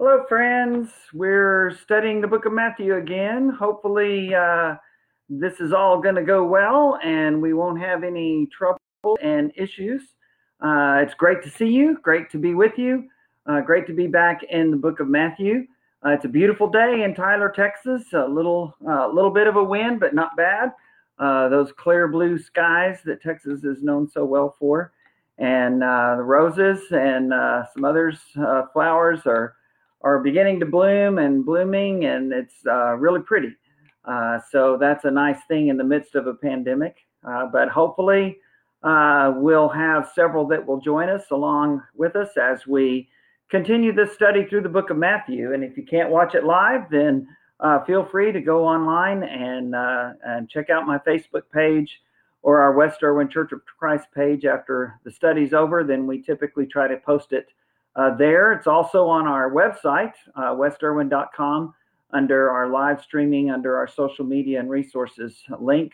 Hello, friends. We're studying the book of Matthew again. Hopefully, uh, this is all going to go well and we won't have any trouble and issues. Uh, it's great to see you. Great to be with you. Uh, great to be back in the book of Matthew. Uh, it's a beautiful day in Tyler, Texas. A little, uh, little bit of a wind, but not bad. Uh, those clear blue skies that Texas is known so well for, and the roses and some others flowers are are beginning to bloom and blooming, and it's uh, really pretty. Uh, so that's a nice thing in the midst of a pandemic. Uh, but hopefully, uh, we'll have several that will join us along with us as we continue this study through the book of Matthew. And if you can't watch it live, then uh, feel free to go online and uh, and check out my Facebook page or our West Erwin Church of Christ page after the study's over. Then we typically try to post it uh, there. It's also on our website, uh, westerwin.com, under our live streaming, under our social media and resources link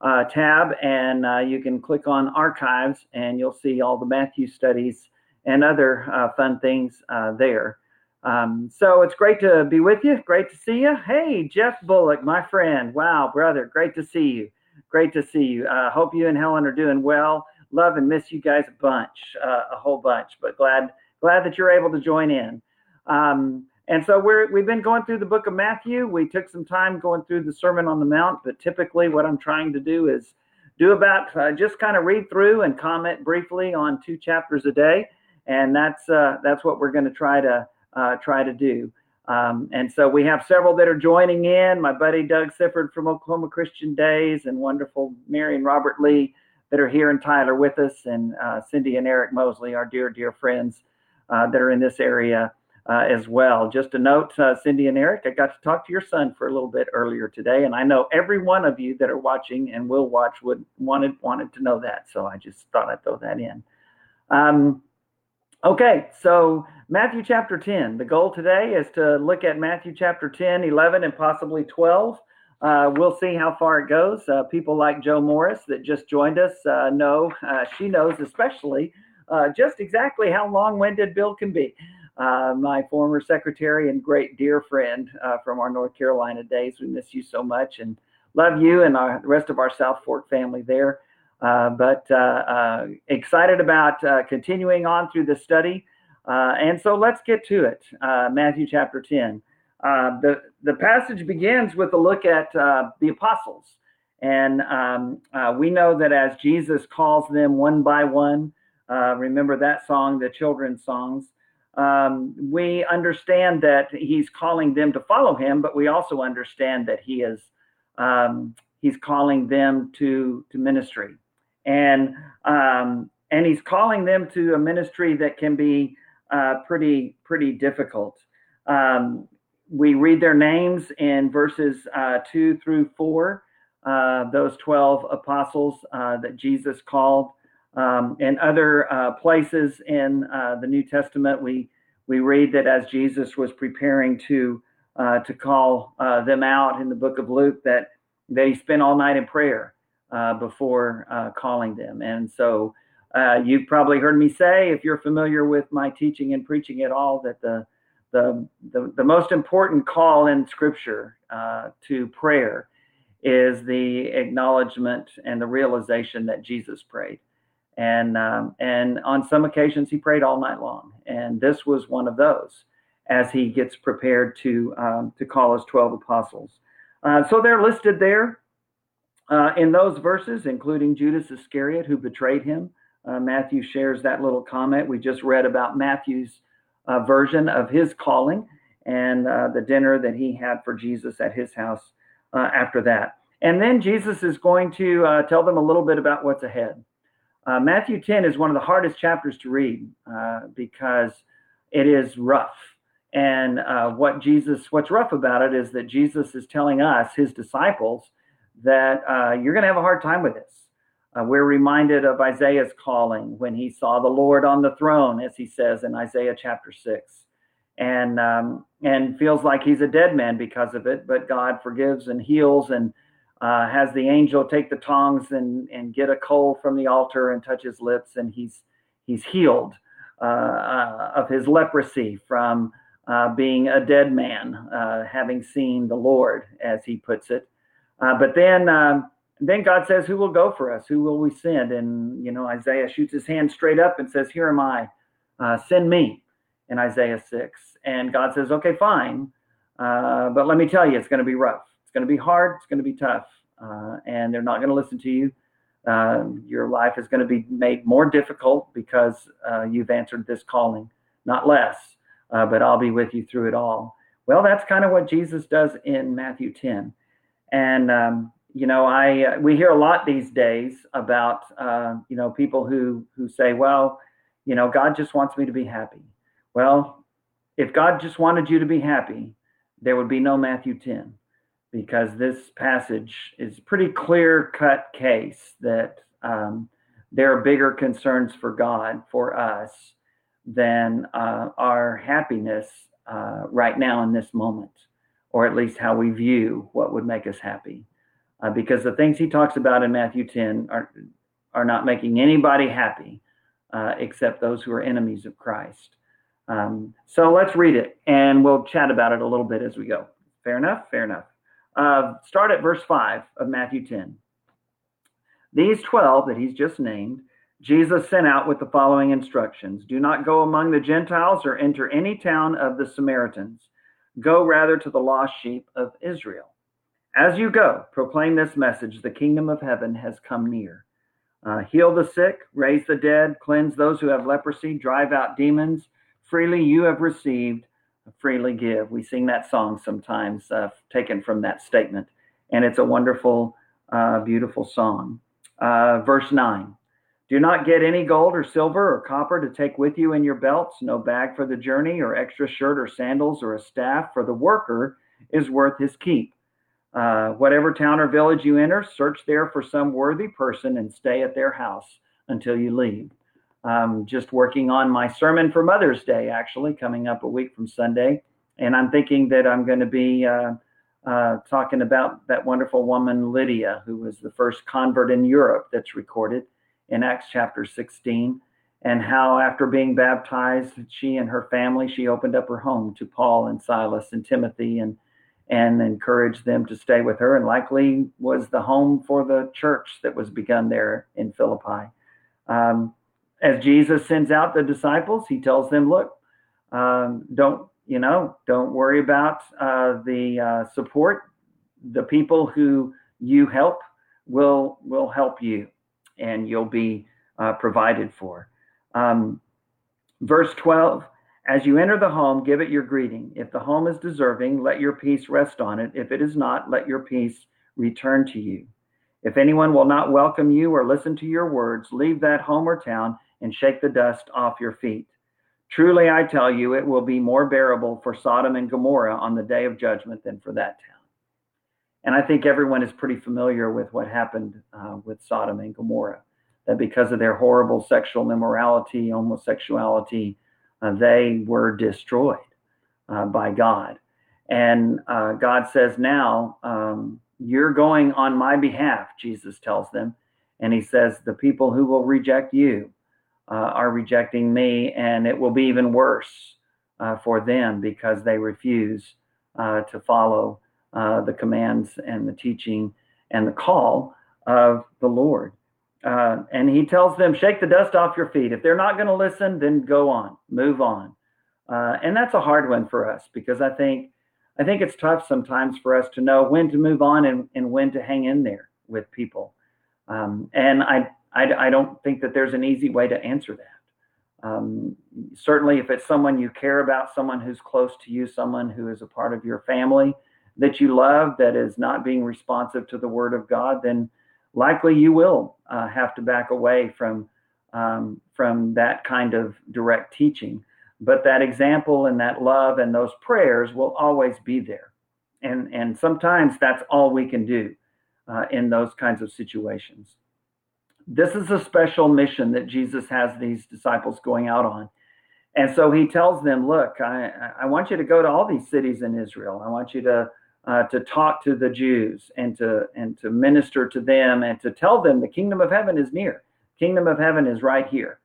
uh, tab. And uh, you can click on archives and you'll see all the Matthew studies and other uh, fun things uh, there. Um, so it's great to be with you. Great to see you. Hey, Jeff Bullock, my friend. Wow, brother, great to see you. Great to see you. Uh, hope you and Helen are doing well. Love and miss you guys a bunch, uh, a whole bunch, but glad glad that you're able to join in. Um, and so we're we've been going through the book of Matthew. We took some time going through the Sermon on the Mount, but typically what I'm trying to do is do about uh, just kind of read through and comment briefly on two chapters a day, and that's uh, that's what we're going to try to uh, try to do. Um, and so we have several that are joining in. My buddy Doug Sifford from Oklahoma Christian Days, and wonderful Mary and Robert Lee that are here in Tyler with us, and uh, Cindy and Eric Mosley, our dear dear friends that are in this area uh, as well. Just a note, uh, Cindy and Eric, I got to talk to your son for a little bit earlier today, and I know every one of you that are watching and will watch would wanted wanted to know that. So I just thought I'd throw that in. Um, okay, so Matthew chapter 10. The goal today is to look at Matthew chapter 10, 11, and possibly 12. Uh, we'll see how far it goes. Uh, people like Joe Morris that just joined us uh, know, uh, she knows especially uh, just exactly how long-winded Bill can be. Uh, my former secretary and great dear friend uh, from our North Carolina days. We miss you so much and love you and our, the rest of our South Fork family there. Uh, but uh, excited about continuing on through the study. and so let's get to it. Matthew chapter 10. the, the passage begins with a look at the apostles. And um, we know that as Jesus calls them one by one, uh, remember that song, the children's songs. Um, we understand that he's calling them to follow him, but we also understand that he is um, he's calling them to to ministry, and um, and he's calling them to a ministry that can be uh, pretty pretty difficult. Um, we read their names in verses uh, two through four. Uh, those twelve apostles uh, that Jesus called. Um, and other uh, places in uh, the New Testament, we we read that as Jesus was preparing to uh, to call uh, them out in the book of Luke, that that he spent all night in prayer uh, before uh, calling them. And so you've probably heard me say, if you're familiar with my teaching and preaching at all, that the the the, the most important call in Scripture to prayer is the acknowledgement and the realization that Jesus prayed and um, and on some occasions he prayed all night long, and this was one of those as he gets prepared to um, to call his twelve apostles. Uh, so they're listed there uh, in those verses, including Judas Iscariot who betrayed him. Uh, Matthew shares that little comment. We just read about Matthew's uh, version of his calling and uh, the dinner that he had for Jesus at his house uh, after that. And then Jesus is going to tell them a little bit about what's ahead. Uh, Matthew 10 is one of the hardest chapters to read uh, because it is rough. And uh, what Jesus, what's rough about it is that Jesus is telling us, his disciples, that uh, you're going to have a hard time with this. Uh, we're reminded of Isaiah's calling when he saw the Lord on the throne, as he says in Isaiah chapter 6, and um, and feels like he's a dead man because of it. But God forgives and heals and uh, has the angel take the tongs and, and get a coal from the altar and touch his lips, and he's he's healed uh, uh, of his leprosy from uh, being a dead man, uh, having seen the Lord, as he puts it. But then, um, then God says, "Who will go for us? Who will we send?" And you know, Isaiah shoots his hand straight up and says, "Here am I. Uh, send me." In Isaiah six, and God says, "Okay, fine, uh, but let me tell you, it's going to be rough. It's going to be hard. It's going to be tough, uh, and they're not going to listen to you." Um, your life is going to be made more difficult because you've answered this calling, not less uh, but I'll be with you through it all. Well, that's kind of what Jesus does in Matthew 10. And, um, you know, I uh, we hear a lot these days about, uh, you know, people who, who say, well, you know, God just wants me to be happy. Well, if God just wanted you to be happy, there would be no Matthew 10 because this passage is a pretty clear cut case that um, there are bigger concerns for God for us than uh, our happiness uh, right now in this moment, or at least how we view what would make us happy. Uh, because the things he talks about in Matthew 10 are, are not making anybody happy uh, except those who are enemies of Christ. Um, so let's read it and we'll chat about it a little bit as we go. Fair enough? Fair enough. Uh, start at verse 5 of Matthew 10. These 12 that he's just named Jesus sent out with the following instructions Do not go among the Gentiles or enter any town of the Samaritans. Go rather to the lost sheep of Israel. As you go, proclaim this message the kingdom of heaven has come near. Uh, heal the sick, raise the dead, cleanse those who have leprosy, drive out demons. Freely you have received, freely give. We sing that song sometimes, uh, taken from that statement. And it's a wonderful, uh, beautiful song. Uh, verse 9 do not get any gold or silver or copper to take with you in your belts, no bag for the journey, or extra shirt or sandals or a staff, for the worker is worth his keep. Uh, whatever town or village you enter, search there for some worthy person and stay at their house until you leave. Um, just working on my sermon for Mother's Day, actually, coming up a week from Sunday. And I'm thinking that I'm going to be uh, uh, talking about that wonderful woman, Lydia, who was the first convert in Europe that's recorded in Acts chapter 16, and how after being baptized, she and her family, she opened up her home to Paul and Silas and Timothy and and encouraged them to stay with her, and likely was the home for the church that was begun there in Philippi. Um, as Jesus sends out the disciples, he tells them, "Look, um, don't you know? Don't worry about uh, the uh, support. The people who you help will will help you and you'll be uh, provided for. Um, verse 12 As you enter the home, give it your greeting. If the home is deserving, let your peace rest on it. If it is not, let your peace return to you. If anyone will not welcome you or listen to your words, leave that home or town and shake the dust off your feet. Truly, I tell you, it will be more bearable for Sodom and Gomorrah on the day of judgment than for that town. And I think everyone is pretty familiar with what happened uh, with Sodom and Gomorrah, that because of their horrible sexual immorality, homosexuality, uh, they were destroyed uh, by God. And uh, God says, Now um, you're going on my behalf, Jesus tells them. And he says, The people who will reject you are rejecting me, and it will be even worse uh, for them because they refuse to follow uh, the commands and the teaching and the call of the Lord. Uh, and he tells them, shake the dust off your feet. If they're not going to listen, then go on, move on. Uh, and that's a hard one for us because I think I think it's tough sometimes for us to know when to move on and, and when to hang in there with people. Um, and I, I, I don't think that there's an easy way to answer that. Um, certainly, if it's someone you care about, someone who's close to you, someone who is a part of your family, that you love that is not being responsive to the word of God, then likely you will uh, have to back away from um, from that kind of direct teaching. But that example and that love and those prayers will always be there, and and sometimes that's all we can do uh, in those kinds of situations. This is a special mission that Jesus has these disciples going out on. And so he tells them, Look, I, I want you to go to all these cities in Israel. I want you to uh, to talk to the Jews and to and to minister to them and to tell them the kingdom of heaven is near. Kingdom of heaven is right here.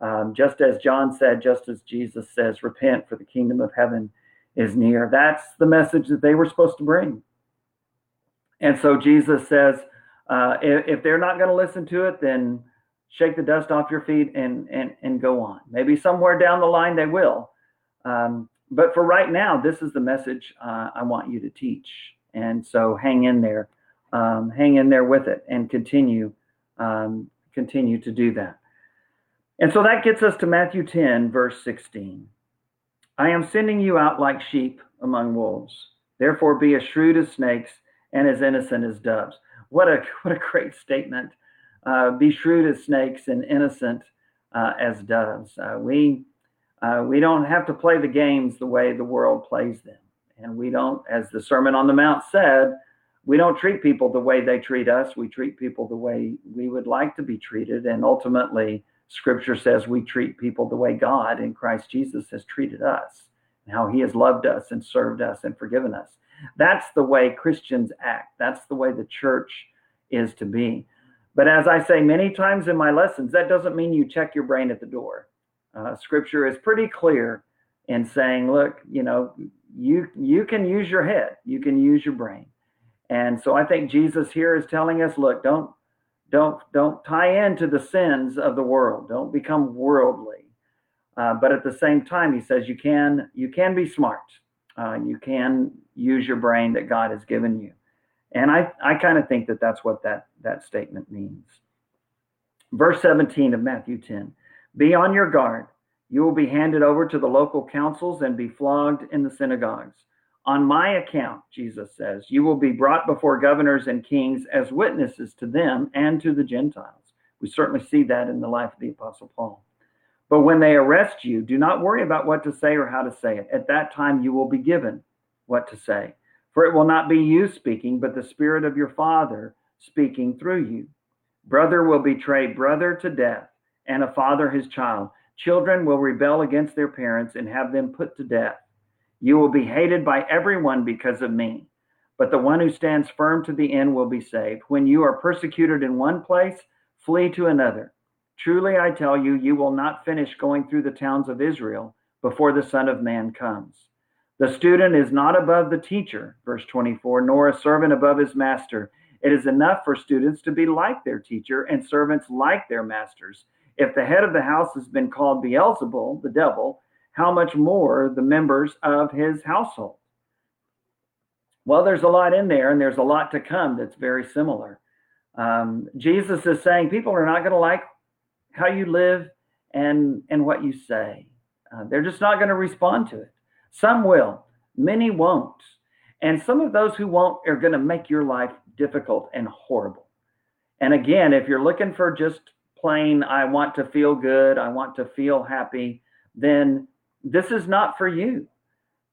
Um, just as John said, just as Jesus says, repent for the kingdom of heaven is near. That's the message that they were supposed to bring. And so Jesus says, uh, if, if, they're not going to listen to it, then shake the dust off your feet and and and go on. Maybe somewhere down the line they will. Um, but for right now, this is the message uh, I want you to teach. And so hang in there, um, hang in there with it, and continue um, continue to do that. And so that gets us to Matthew 10, verse 16. I am sending you out like sheep among wolves. Therefore, be as shrewd as snakes and as innocent as doves. What a what a great statement. Uh, be shrewd as snakes and innocent uh, as doves. Uh, we uh, we don't have to play the games the way the world plays them, and we don't, as the Sermon on the Mount said, we don't treat people the way they treat us. We treat people the way we would like to be treated, and ultimately, Scripture says we treat people the way God in Christ Jesus has treated us, and how He has loved us and served us and forgiven us. That's the way Christians act. That's the way the church is to be. But as I say many times in my lessons, that doesn't mean you check your brain at the door. Uh, scripture is pretty clear in saying, look, you know, you you can use your head, you can use your brain. And so I think Jesus here is telling us, look, don't don't don't tie into the sins of the world. Don't become worldly. Uh, but at the same time, he says you can you can be smart. Uh, you can use your brain that God has given you. And I, I kind of think that that's what that, that statement means. Verse 17 of Matthew 10 Be on your guard. You will be handed over to the local councils and be flogged in the synagogues. On my account, Jesus says, you will be brought before governors and kings as witnesses to them and to the Gentiles. We certainly see that in the life of the Apostle Paul. But when they arrest you, do not worry about what to say or how to say it. At that time, you will be given what to say. For it will not be you speaking, but the Spirit of your Father speaking through you. Brother will betray brother to death, and a father his child. Children will rebel against their parents and have them put to death. You will be hated by everyone because of me, but the one who stands firm to the end will be saved. When you are persecuted in one place, flee to another. Truly I tell you, you will not finish going through the towns of Israel before the Son of Man comes. The student is not above the teacher, verse 24, nor a servant above his master. It is enough for students to be like their teacher and servants like their masters. If the head of the house has been called Beelzebul, the devil, how much more the members of his household? Well, there's a lot in there, and there's a lot to come that's very similar. Um, Jesus is saying people are not going to like how you live and and what you say. Uh, they're just not going to respond to it. Some will, many won't. And some of those who won't are going to make your life difficult and horrible. And again, if you're looking for just plain, I want to feel good, I want to feel happy, then this is not for you.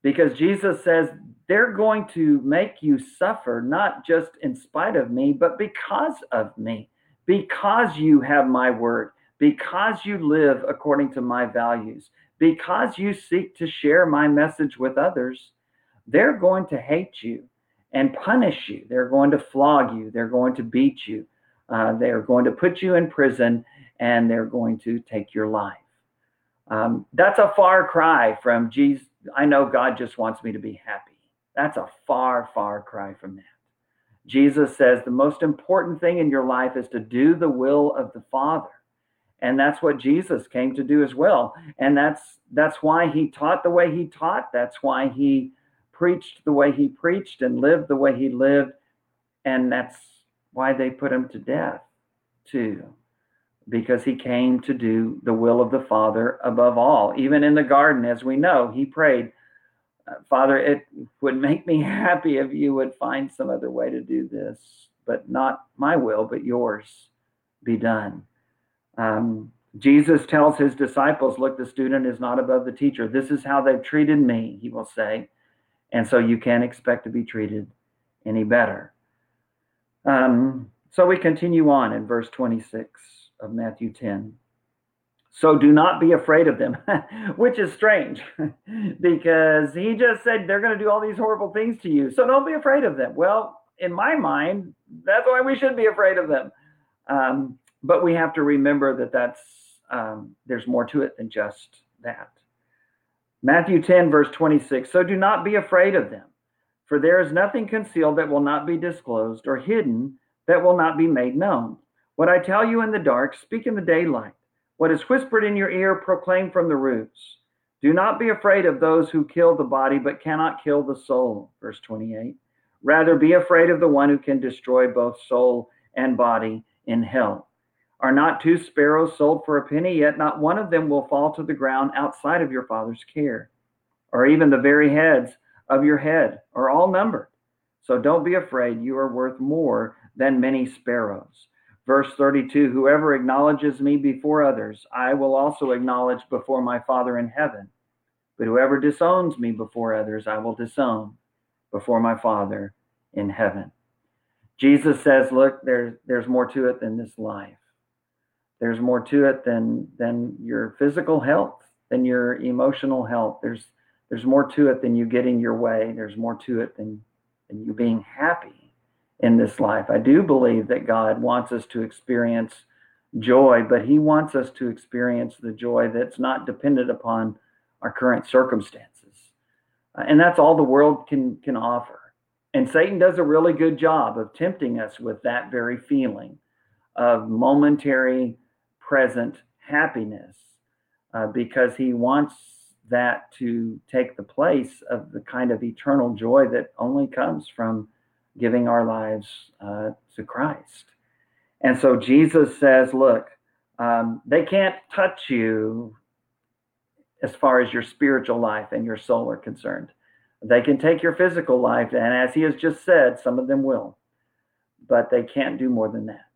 Because Jesus says they're going to make you suffer, not just in spite of me, but because of me, because you have my word, because you live according to my values, because you seek to share my message with others, they're going to hate you and punish you. They're going to flog you. They're going to beat you. Uh, they're going to put you in prison and they're going to take your life. Um, that's a far cry from Jesus. I know God just wants me to be happy. That's a far, far cry from that. Jesus says the most important thing in your life is to do the will of the Father and that's what Jesus came to do as well. And that's that's why he taught the way he taught. That's why he preached the way he preached and lived the way he lived. And that's why they put him to death too because he came to do the will of the father above all. Even in the garden as we know he prayed uh, father it would make me happy if you would find some other way to do this but not my will but yours be done um, Jesus tells his disciples, Look, the student is not above the teacher. This is how they've treated me, he will say. And so you can't expect to be treated any better. Um, so we continue on in verse 26 of Matthew 10. So do not be afraid of them, which is strange because he just said they're going to do all these horrible things to you. So don't be afraid of them. Well, in my mind, that's why we should be afraid of them. Um, but we have to remember that that's um, there's more to it than just that. Matthew 10, verse 26. So do not be afraid of them, for there is nothing concealed that will not be disclosed, or hidden that will not be made known. What I tell you in the dark, speak in the daylight. What is whispered in your ear, proclaim from the roofs. Do not be afraid of those who kill the body, but cannot kill the soul. Verse 28. Rather, be afraid of the one who can destroy both soul and body in hell. Are not two sparrows sold for a penny? Yet not one of them will fall to the ground outside of your Father's care. Or even the very heads of your head are all numbered. So don't be afraid. You are worth more than many sparrows. Verse 32 Whoever acknowledges me before others, I will also acknowledge before my Father in heaven. But whoever disowns me before others, I will disown before my Father in heaven. Jesus says, Look, there's, there's more to it than this life there's more to it than than your physical health than your emotional health. There's there's more to it than you getting your way. There's more to it than than you being happy in this life. I do believe that god wants us to experience joy but he wants us to experience the joy that's not dependent upon our current circumstances. Uh, and that's all the world can can offer. And satan does a really good job of tempting us with that very feeling of momentary present happiness uh, because he wants that to take the place of the kind of eternal joy that only comes from giving our lives uh, to Christ. And so Jesus says, look, um, they can't touch you as far as your spiritual life and your soul are concerned. They can take your physical life, and as he has just said, some of them will, but they can't do more than that.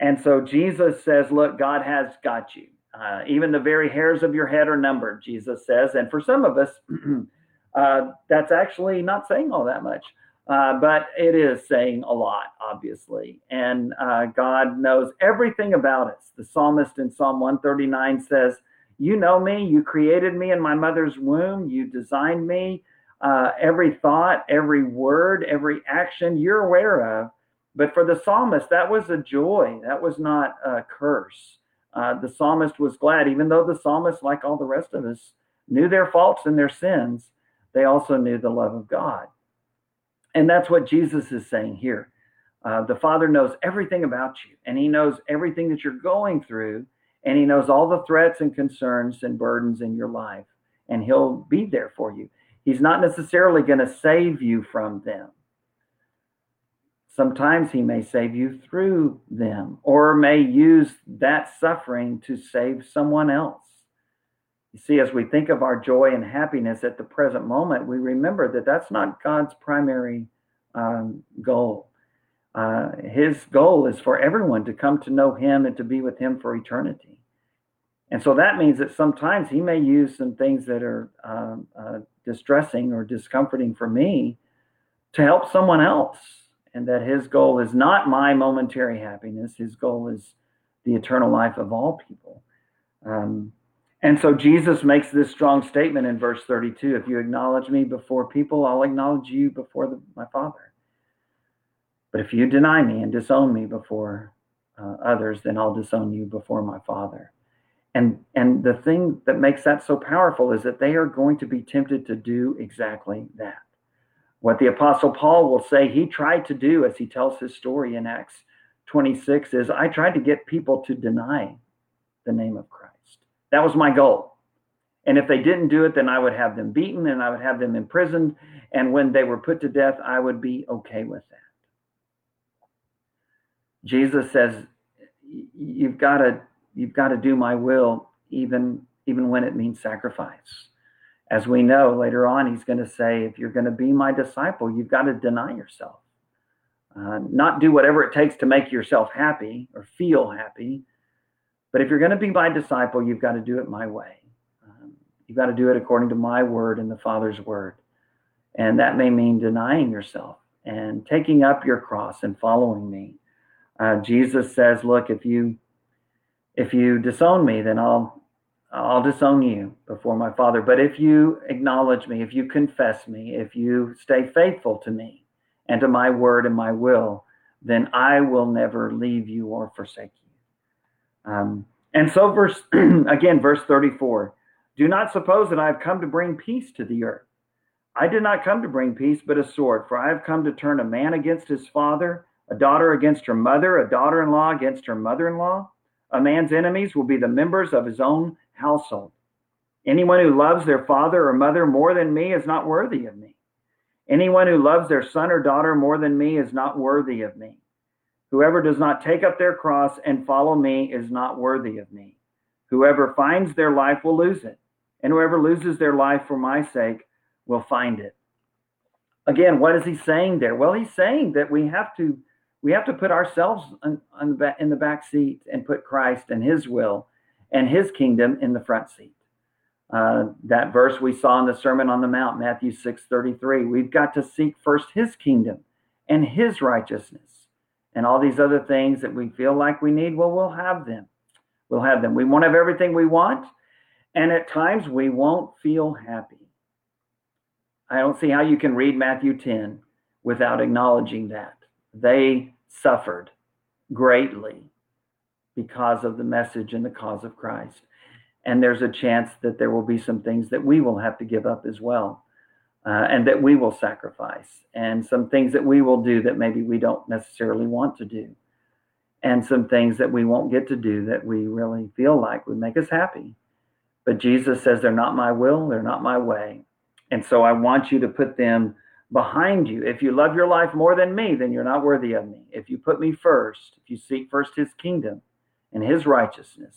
And so Jesus says, Look, God has got you. Uh, even the very hairs of your head are numbered, Jesus says. And for some of us, uh, that's actually not saying all that much, uh, but it is saying a lot, obviously. And uh, God knows everything about us. The psalmist in Psalm 139 says, You know me, you created me in my mother's womb, you designed me. Uh, every thought, every word, every action you're aware of. But for the psalmist, that was a joy. That was not a curse. Uh, the psalmist was glad, even though the psalmist, like all the rest of us, knew their faults and their sins, they also knew the love of God. And that's what Jesus is saying here. Uh, the Father knows everything about you, and He knows everything that you're going through, and He knows all the threats and concerns and burdens in your life, and He'll be there for you. He's not necessarily going to save you from them. Sometimes he may save you through them or may use that suffering to save someone else. You see, as we think of our joy and happiness at the present moment, we remember that that's not God's primary um, goal. Uh, his goal is for everyone to come to know him and to be with him for eternity. And so that means that sometimes he may use some things that are uh, uh, distressing or discomforting for me to help someone else and that his goal is not my momentary happiness. His goal is the eternal life of all people. Um, and so Jesus makes this strong statement in verse 32 if you acknowledge me before people, I'll acknowledge you before the, my Father. But if you deny me and disown me before uh, others, then I'll disown you before my Father. And, and the thing that makes that so powerful is that they are going to be tempted to do exactly that. What the Apostle Paul will say he tried to do as he tells his story in Acts 26 is I tried to get people to deny the name of Christ. That was my goal. And if they didn't do it, then I would have them beaten and I would have them imprisoned. And when they were put to death, I would be okay with that. Jesus says, you've got to you've got to do my will even even when it means sacrifice as we know later on, he's going to say, if you're going to be my disciple, you've got to deny yourself. Uh, not do whatever it takes to make yourself happy or feel happy. But if you're going to be my disciple, you've got to do it my way. Um, you've got to do it according to my word and the Father's word. And that may mean denying yourself and taking up your cross and following me. Uh, Jesus says, look, if you if you disown me, then I'll I'll disown you before my Father. But if you acknowledge me, if you confess me, if you stay faithful to me and to my word and my will, then I will never leave you or forsake you. Um, and so, verse again, verse 34 Do not suppose that I have come to bring peace to the earth. I did not come to bring peace, but a sword, for I have come to turn a man against his father, a daughter against her mother, a daughter in law against her mother in law. A man's enemies will be the members of his own household. Anyone who loves their father or mother more than me is not worthy of me. Anyone who loves their son or daughter more than me is not worthy of me. Whoever does not take up their cross and follow me is not worthy of me. Whoever finds their life will lose it, and whoever loses their life for my sake will find it. Again, what is he saying there? Well, he's saying that we have to we have to put ourselves back, in the back seat and put Christ and His will and His kingdom in the front seat. Uh, that verse we saw in the Sermon on the Mount, Matthew 6 33. We've got to seek first His kingdom and His righteousness. And all these other things that we feel like we need, well, we'll have them. We'll have them. We won't have everything we want. And at times we won't feel happy. I don't see how you can read Matthew 10 without acknowledging that. They suffered greatly because of the message and the cause of Christ. And there's a chance that there will be some things that we will have to give up as well, uh, and that we will sacrifice, and some things that we will do that maybe we don't necessarily want to do, and some things that we won't get to do that we really feel like would make us happy. But Jesus says, They're not my will, they're not my way. And so I want you to put them behind you. If you love your life more than me, then you're not worthy of me. If you put me first, if you seek first his kingdom and his righteousness,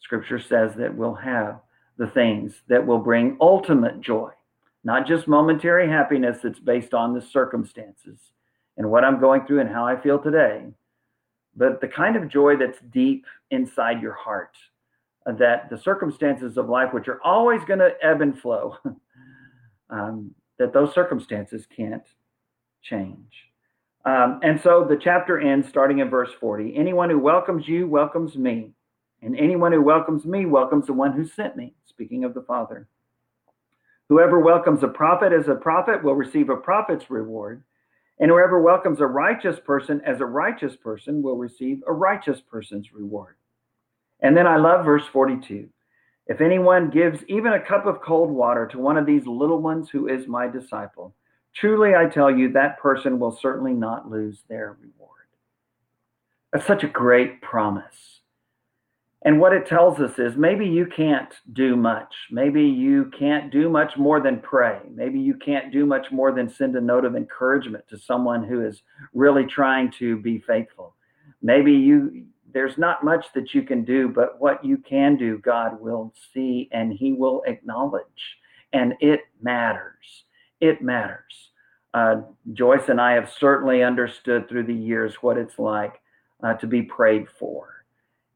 scripture says that we'll have the things that will bring ultimate joy, not just momentary happiness that's based on the circumstances and what I'm going through and how I feel today, but the kind of joy that's deep inside your heart. That the circumstances of life, which are always going to ebb and flow, um, that those circumstances can't change. Um, and so the chapter ends starting in verse 40. Anyone who welcomes you welcomes me, and anyone who welcomes me welcomes the one who sent me, speaking of the Father. Whoever welcomes a prophet as a prophet will receive a prophet's reward, and whoever welcomes a righteous person as a righteous person will receive a righteous person's reward. And then I love verse 42. If anyone gives even a cup of cold water to one of these little ones who is my disciple, truly I tell you, that person will certainly not lose their reward. That's such a great promise. And what it tells us is maybe you can't do much. Maybe you can't do much more than pray. Maybe you can't do much more than send a note of encouragement to someone who is really trying to be faithful. Maybe you there's not much that you can do, but what you can do, God will see and He will acknowledge. And it matters. It matters. Uh, Joyce and I have certainly understood through the years what it's like uh, to be prayed for.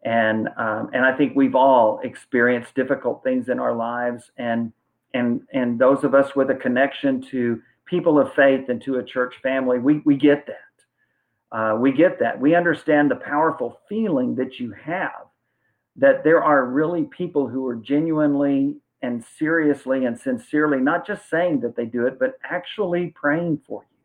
And um, and I think we've all experienced difficult things in our lives, and and and those of us with a connection to people of faith and to a church family, we we get that uh, we get that. We understand the powerful feeling that you have that there are really people who are genuinely and seriously and sincerely not just saying that they do it, but actually praying for you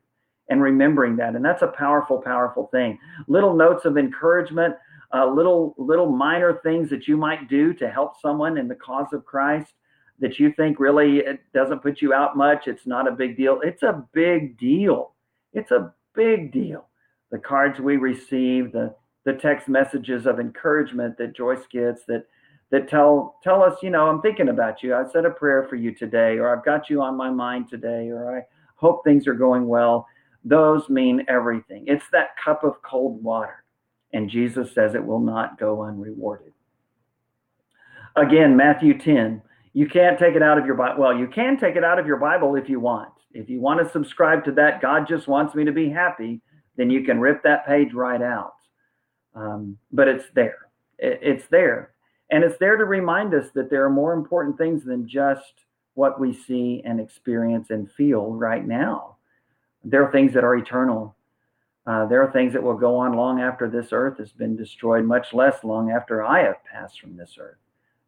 and remembering that. And that's a powerful, powerful thing. Little notes of encouragement, uh, little little minor things that you might do to help someone in the cause of Christ that you think really it doesn't put you out much. It's not a big deal. It's a big deal. It's a big deal the cards we receive, the the text messages of encouragement that Joyce gets that that tell tell us, you know, I'm thinking about you. I said a prayer for you today, or I've got you on my mind today, or I hope things are going well. Those mean everything. It's that cup of cold water. And Jesus says it will not go unrewarded. Again, Matthew 10, you can't take it out of your Bible. Well, you can take it out of your Bible if you want. If you want to subscribe to that, God just wants me to be happy then you can rip that page right out. Um, but it's there. It, it's there. And it's there to remind us that there are more important things than just what we see and experience and feel right now. There are things that are eternal. Uh, there are things that will go on long after this earth has been destroyed, much less long after I have passed from this earth.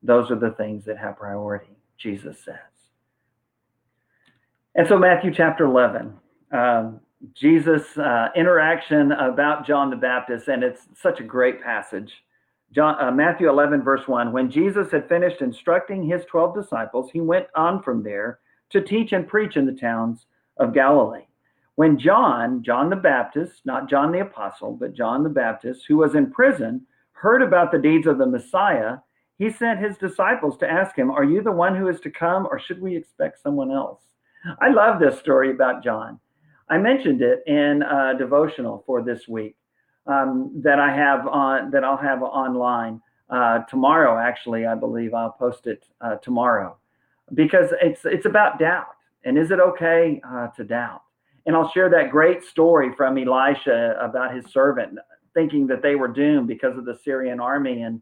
Those are the things that have priority, Jesus says. And so, Matthew chapter 11, um, Jesus' uh, interaction about John the Baptist, and it's such a great passage John, uh, Matthew 11, verse 1 When Jesus had finished instructing his 12 disciples, he went on from there to teach and preach in the towns of Galilee. When John, John the Baptist, not John the Apostle, but John the Baptist, who was in prison, heard about the deeds of the Messiah, he sent his disciples to ask him, Are you the one who is to come, or should we expect someone else? I love this story about John. I mentioned it in a devotional for this week um, that I have on that I'll have online uh, tomorrow. Actually, I believe I'll post it uh, tomorrow because it's it's about doubt and is it okay uh, to doubt? And I'll share that great story from Elisha about his servant thinking that they were doomed because of the Syrian army and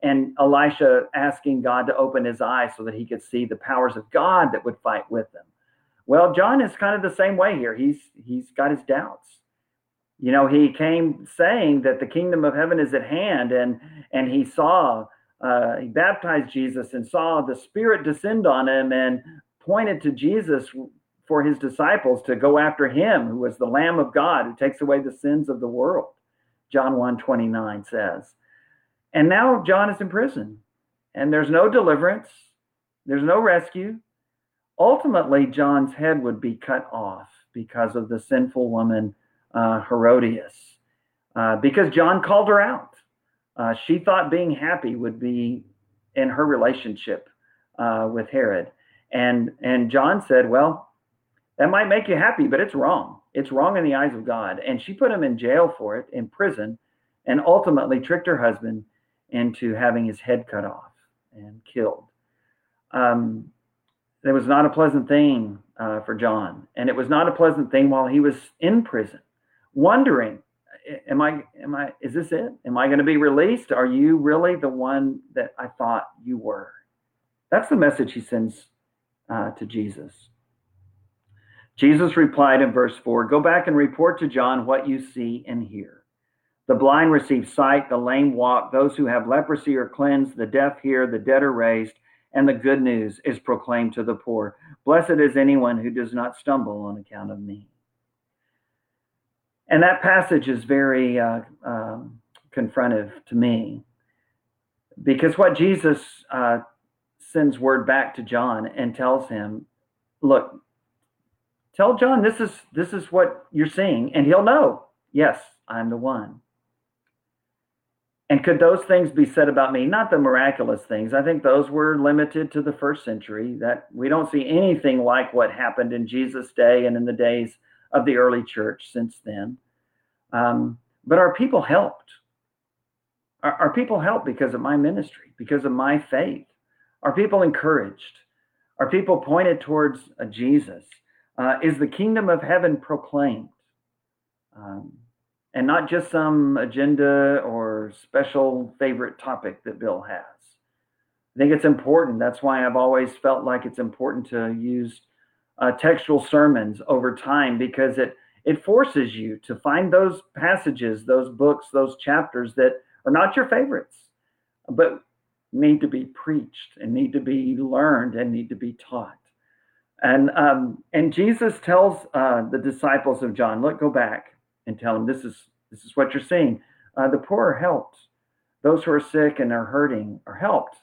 and Elisha asking God to open his eyes so that he could see the powers of God that would fight with them. Well, John is kind of the same way here. He's he's got his doubts. You know, he came saying that the kingdom of heaven is at hand, and and he saw uh, he baptized Jesus and saw the Spirit descend on him and pointed to Jesus for his disciples to go after him, who was the Lamb of God who takes away the sins of the world. John 1 29 says. And now John is in prison, and there's no deliverance, there's no rescue. Ultimately, John's head would be cut off because of the sinful woman uh, Herodias, uh, because John called her out. Uh, she thought being happy would be in her relationship uh, with Herod, and and John said, "Well, that might make you happy, but it's wrong. It's wrong in the eyes of God." And she put him in jail for it, in prison, and ultimately tricked her husband into having his head cut off and killed. Um, it was not a pleasant thing uh, for John, and it was not a pleasant thing while he was in prison, wondering, "Am I? Am I? Is this it? Am I going to be released? Are you really the one that I thought you were?" That's the message he sends uh, to Jesus. Jesus replied in verse 4 Go back and report to John what you see and hear. The blind receive sight, the lame walk, those who have leprosy are cleansed, the deaf hear, the dead are raised, and the good news is proclaimed to the poor. Blessed is anyone who does not stumble on account of me. And that passage is very uh, um, confrontive to me because what Jesus uh, sends word back to John and tells him, look, tell John this is this is what you're seeing, and he'll know. Yes, I'm the one. And could those things be said about me? Not the miraculous things. I think those were limited to the first century. That we don't see anything like what happened in Jesus' day and in the days of the early church since then. Um, but our people helped. Our, our people helped because of my ministry, because of my faith. Our people encouraged. Our people pointed towards a Jesus. Uh, is the kingdom of heaven proclaimed? Um, and not just some agenda or special favorite topic that Bill has. I think it's important. That's why I've always felt like it's important to use uh, textual sermons over time because it it forces you to find those passages, those books, those chapters that are not your favorites, but need to be preached and need to be learned and need to be taught. And um, and Jesus tells uh, the disciples of John, look, go back and tell them this is this is what you're seeing. Uh, the poor are helped. Those who are sick and are hurting are helped.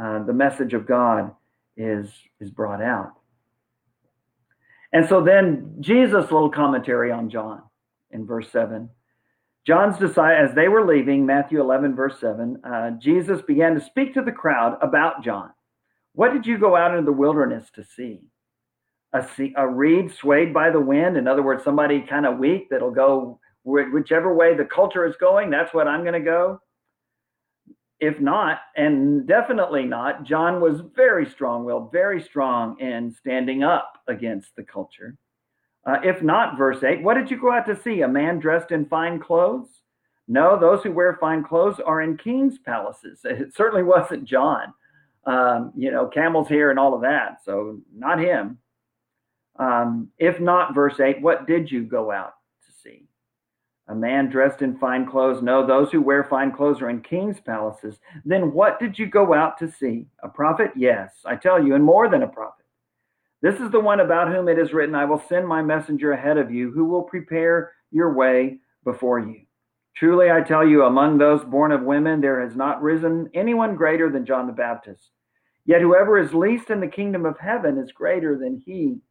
Uh, the message of God is is brought out. And so then Jesus' little commentary on John in verse 7. John's disciples, as they were leaving, Matthew 11, verse 7, uh, Jesus began to speak to the crowd about John. What did you go out into the wilderness to see? A, a reed swayed by the wind? In other words, somebody kind of weak that'll go whichever way the culture is going, that's what I'm going to go. If not, and definitely not, John was very strong willed, very strong in standing up against the culture. Uh, if not, verse 8, what did you go out to see? A man dressed in fine clothes? No, those who wear fine clothes are in king's palaces. It certainly wasn't John. Um, you know, camel's hair and all of that. So, not him. Um, if not, verse 8, what did you go out? A man dressed in fine clothes? No, those who wear fine clothes are in king's palaces. Then what did you go out to see? A prophet? Yes, I tell you, and more than a prophet. This is the one about whom it is written, I will send my messenger ahead of you, who will prepare your way before you. Truly, I tell you, among those born of women, there has not risen anyone greater than John the Baptist. Yet whoever is least in the kingdom of heaven is greater than he.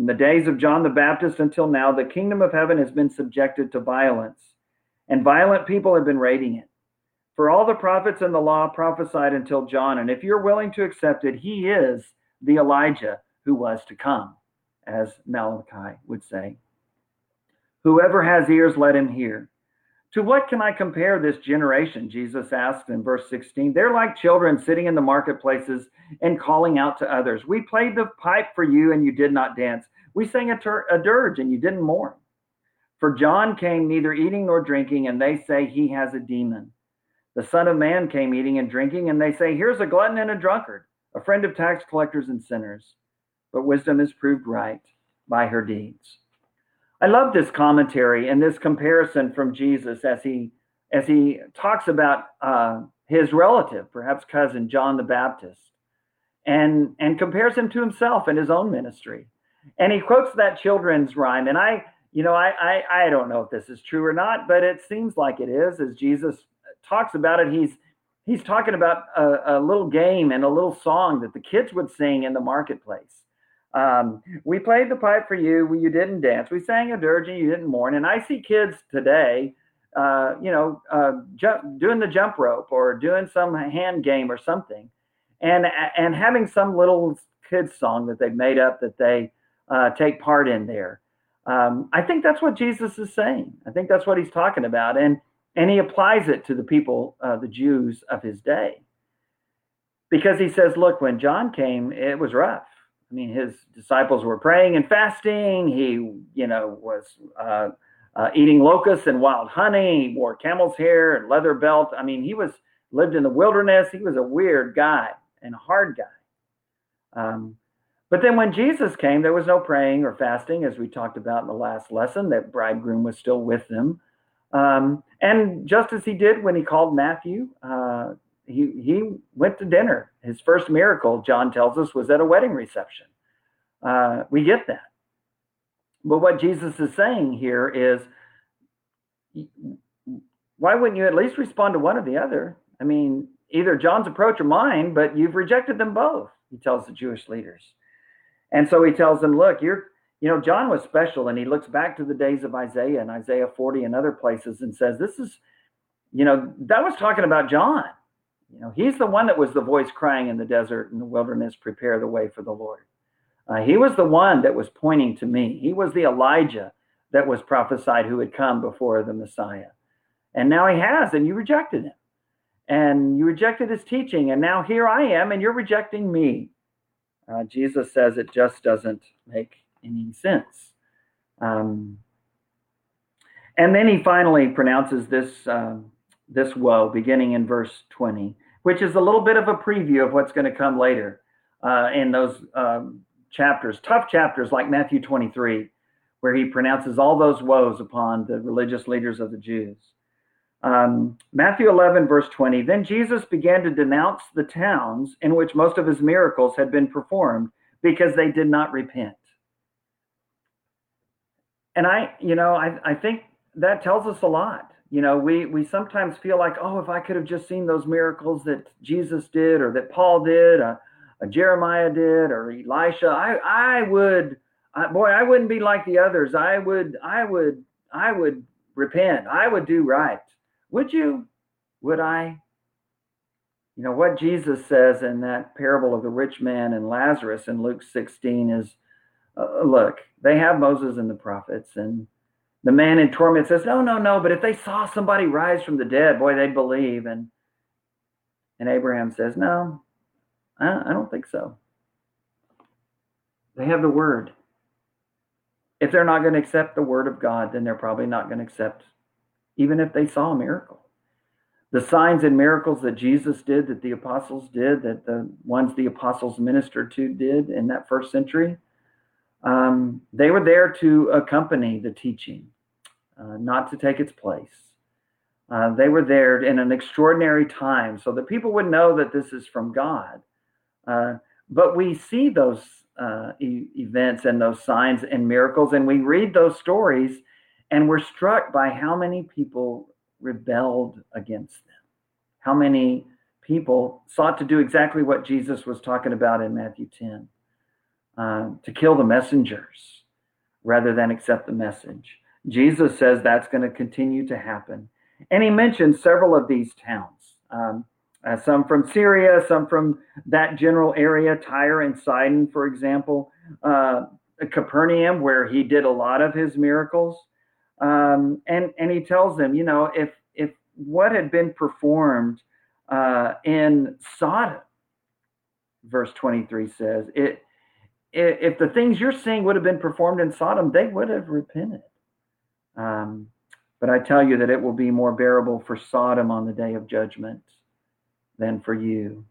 From the days of John the Baptist until now, the kingdom of heaven has been subjected to violence, and violent people have been raiding it. For all the prophets and the law prophesied until John, and if you're willing to accept it, he is the Elijah who was to come, as Malachi would say. Whoever has ears, let him hear. To what can I compare this generation? Jesus asked in verse 16. They're like children sitting in the marketplaces and calling out to others. We played the pipe for you and you did not dance. We sang a, ter- a dirge and you didn't mourn. For John came neither eating nor drinking, and they say he has a demon. The Son of Man came eating and drinking, and they say, Here's a glutton and a drunkard, a friend of tax collectors and sinners. But wisdom is proved right by her deeds. I love this commentary and this comparison from Jesus as he as he talks about uh, his relative, perhaps cousin John the Baptist, and and compares him to himself and his own ministry. And he quotes that children's rhyme. And I, you know, I I, I don't know if this is true or not, but it seems like it is. As Jesus talks about it, he's he's talking about a, a little game and a little song that the kids would sing in the marketplace. Um, we played the pipe for you. You didn't dance. We sang a dirge and you didn't mourn. And I see kids today, uh, you know, uh, jump, doing the jump rope or doing some hand game or something, and and having some little kids song that they've made up that they uh, take part in there. Um, I think that's what Jesus is saying. I think that's what he's talking about, and and he applies it to the people, uh, the Jews of his day, because he says, look, when John came, it was rough I mean, his disciples were praying and fasting. He, you know, was uh, uh, eating locusts and wild honey. He wore camel's hair and leather belt. I mean, he was lived in the wilderness. He was a weird guy and a hard guy. Um, but then when Jesus came, there was no praying or fasting, as we talked about in the last lesson. That bridegroom was still with them. Um, and just as he did when he called Matthew, uh, he he went to dinner. His first miracle, John tells us, was at a wedding reception. Uh, we get that. But what Jesus is saying here is, why wouldn't you at least respond to one or the other? I mean, either John's approach or mine, but you've rejected them both. He tells the Jewish leaders, and so he tells them, look, you're you know, John was special, and he looks back to the days of Isaiah and Isaiah 40 and other places and says, This is, you know, that was talking about John. You know, he's the one that was the voice crying in the desert and the wilderness, prepare the way for the Lord. Uh, he was the one that was pointing to me. He was the Elijah that was prophesied who had come before the Messiah. And now he has, and you rejected him. And you rejected his teaching. And now here I am, and you're rejecting me. Uh, Jesus says it just doesn't make any sense. Um, and then he finally pronounces this um, this woe, beginning in verse 20, which is a little bit of a preview of what's going to come later uh, in those um, chapters, tough chapters like Matthew 23, where he pronounces all those woes upon the religious leaders of the Jews. Um, Matthew 11, verse 20 Then Jesus began to denounce the towns in which most of his miracles had been performed because they did not repent. And I, you know, I, I think that tells us a lot you know we we sometimes feel like oh if i could have just seen those miracles that jesus did or that paul did uh, uh, jeremiah did or elisha i i would I, boy i wouldn't be like the others. I would i would i would repent. I would do right. Would you? Would i? You know what jesus says in that parable of the rich man and lazarus in luke 16 is uh, look they have moses and the prophets and the man in torment says, No, no, no, but if they saw somebody rise from the dead, boy, they'd believe. And and Abraham says, No, I don't think so. They have the word. If they're not going to accept the word of God, then they're probably not going to accept, even if they saw a miracle. The signs and miracles that Jesus did, that the apostles did, that the ones the apostles ministered to did in that first century, um, they were there to accompany the teaching, uh, not to take its place. Uh, they were there in an extraordinary time so that people would know that this is from God. Uh, but we see those uh, e- events and those signs and miracles, and we read those stories, and we're struck by how many people rebelled against them? How many people sought to do exactly what Jesus was talking about in Matthew 10 uh, to kill the messengers rather than accept the message? Jesus says that's going to continue to happen. And he mentions several of these towns. Um, uh, some from Syria, some from that general area, Tyre and Sidon, for example, uh, Capernaum, where he did a lot of his miracles. Um, and and he tells them, you know, if if what had been performed uh, in Sodom, verse 23 says, it, it, if the things you're seeing would have been performed in Sodom, they would have repented. Um, but I tell you that it will be more bearable for Sodom on the day of judgment than for you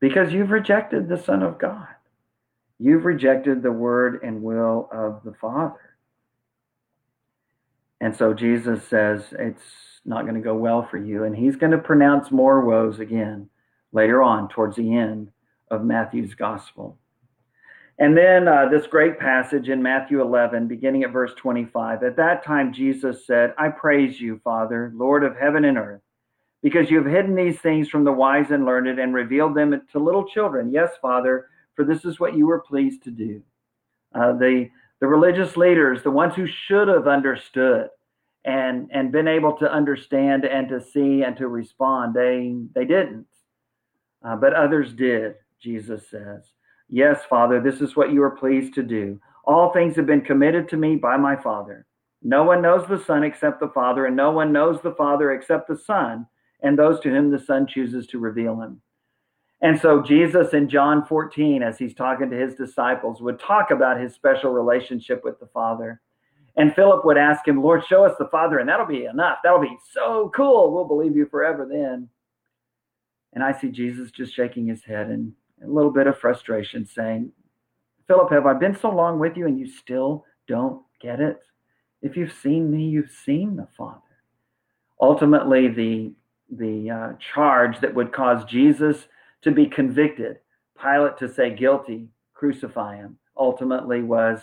because you've rejected the Son of God. You've rejected the word and will of the Father. And so Jesus says it's not going to go well for you. And he's going to pronounce more woes again later on towards the end of Matthew's gospel. And then uh, this great passage in Matthew 11, beginning at verse 25. At that time, Jesus said, I praise you, Father, Lord of heaven and earth because you have hidden these things from the wise and learned and revealed them to little children. Yes, Father, for this is what you were pleased to do. Uh, the, the religious leaders, the ones who should have understood and, and been able to understand and to see and to respond, they, they didn't. Uh, but others did, Jesus says. Yes, Father, this is what you are pleased to do. All things have been committed to me by my Father. No one knows the Son except the Father, and no one knows the Father except the Son and those to whom the Son chooses to reveal him. And so Jesus in John 14, as he's talking to his disciples, would talk about his special relationship with the Father. And Philip would ask him, Lord, show us the Father, and that'll be enough. That'll be so cool. We'll believe you forever then. And I see Jesus just shaking his head and a little bit of frustration, saying, Philip, have I been so long with you and you still don't get it? If you've seen me, you've seen the Father. Ultimately, the the uh, charge that would cause Jesus to be convicted, Pilate to say guilty, crucify him, ultimately was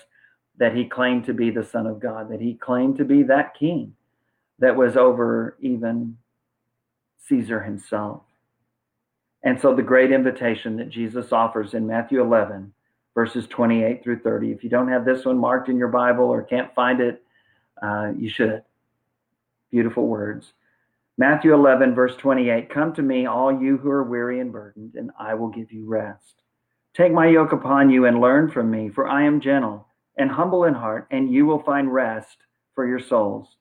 that he claimed to be the Son of God, that he claimed to be that king that was over even Caesar himself. And so the great invitation that Jesus offers in Matthew 11, verses 28 through 30, if you don't have this one marked in your Bible or can't find it, uh, you should. Beautiful words. Matthew 11, verse 28 Come to me, all you who are weary and burdened, and I will give you rest. Take my yoke upon you and learn from me, for I am gentle and humble in heart, and you will find rest for your souls.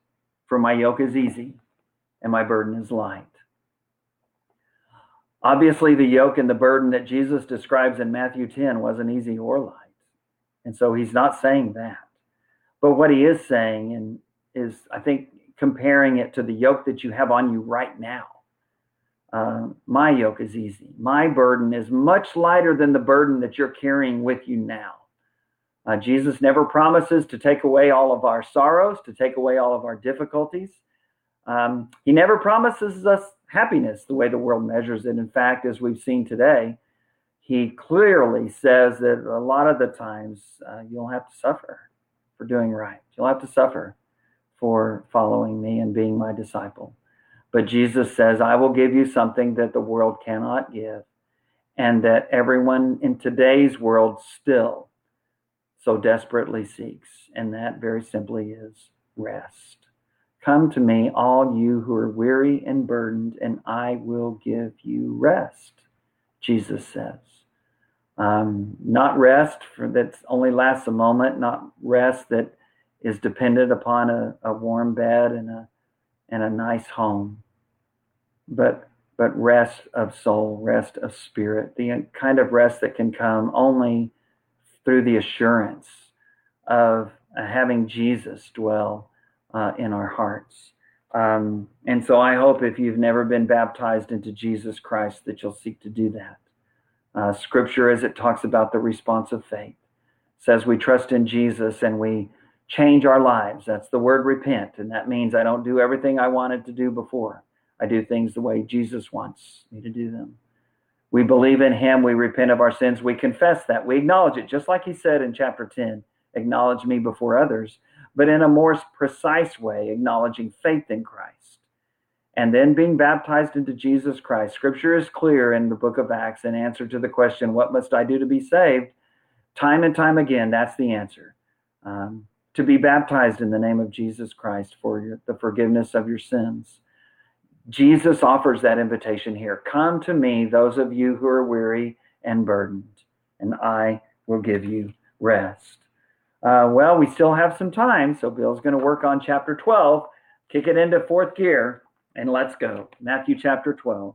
For my yoke is easy and my burden is light. Obviously, the yoke and the burden that Jesus describes in Matthew 10 wasn't easy or light. And so he's not saying that. But what he is saying, and is I think comparing it to the yoke that you have on you right now. Uh, my yoke is easy. My burden is much lighter than the burden that you're carrying with you now. Uh, Jesus never promises to take away all of our sorrows, to take away all of our difficulties. Um, he never promises us happiness the way the world measures it. In fact, as we've seen today, he clearly says that a lot of the times uh, you'll have to suffer for doing right. You'll have to suffer for following me and being my disciple. But Jesus says, I will give you something that the world cannot give, and that everyone in today's world still so desperately seeks. And that very simply is rest. Come to me, all you who are weary and burdened, and I will give you rest, Jesus says. Um, not rest for that only lasts a moment, not rest that is dependent upon a, a warm bed and a and a nice home, but but rest of soul, rest of spirit, the kind of rest that can come only through the assurance of having Jesus dwell uh, in our hearts. Um, and so I hope if you've never been baptized into Jesus Christ, that you'll seek to do that. Uh, scripture, as it talks about the response of faith, says we trust in Jesus and we change our lives. That's the word repent. And that means I don't do everything I wanted to do before. I do things the way Jesus wants me to do them. We believe in him. We repent of our sins. We confess that. We acknowledge it, just like he said in chapter 10 acknowledge me before others, but in a more precise way, acknowledging faith in Christ and then being baptized into Jesus Christ. Scripture is clear in the book of Acts in answer to the question, What must I do to be saved? Time and time again, that's the answer. Um, to be baptized in the name of Jesus Christ for your, the forgiveness of your sins. Jesus offers that invitation here. Come to me, those of you who are weary and burdened, and I will give you rest. Uh, well, we still have some time, so Bill's going to work on chapter 12, kick it into fourth gear, and let's go. Matthew chapter 12.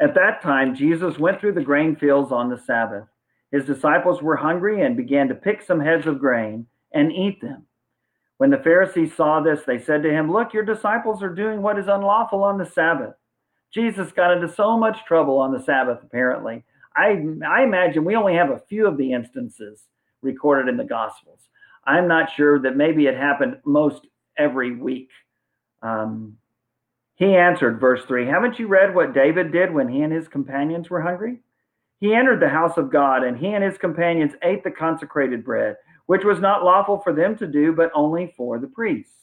At that time, Jesus went through the grain fields on the Sabbath. His disciples were hungry and began to pick some heads of grain and eat them. When the Pharisees saw this, they said to him, Look, your disciples are doing what is unlawful on the Sabbath. Jesus got into so much trouble on the Sabbath, apparently. I, I imagine we only have a few of the instances recorded in the Gospels. I'm not sure that maybe it happened most every week. Um, he answered, verse 3 Haven't you read what David did when he and his companions were hungry? He entered the house of God, and he and his companions ate the consecrated bread which was not lawful for them to do, but only for the priests.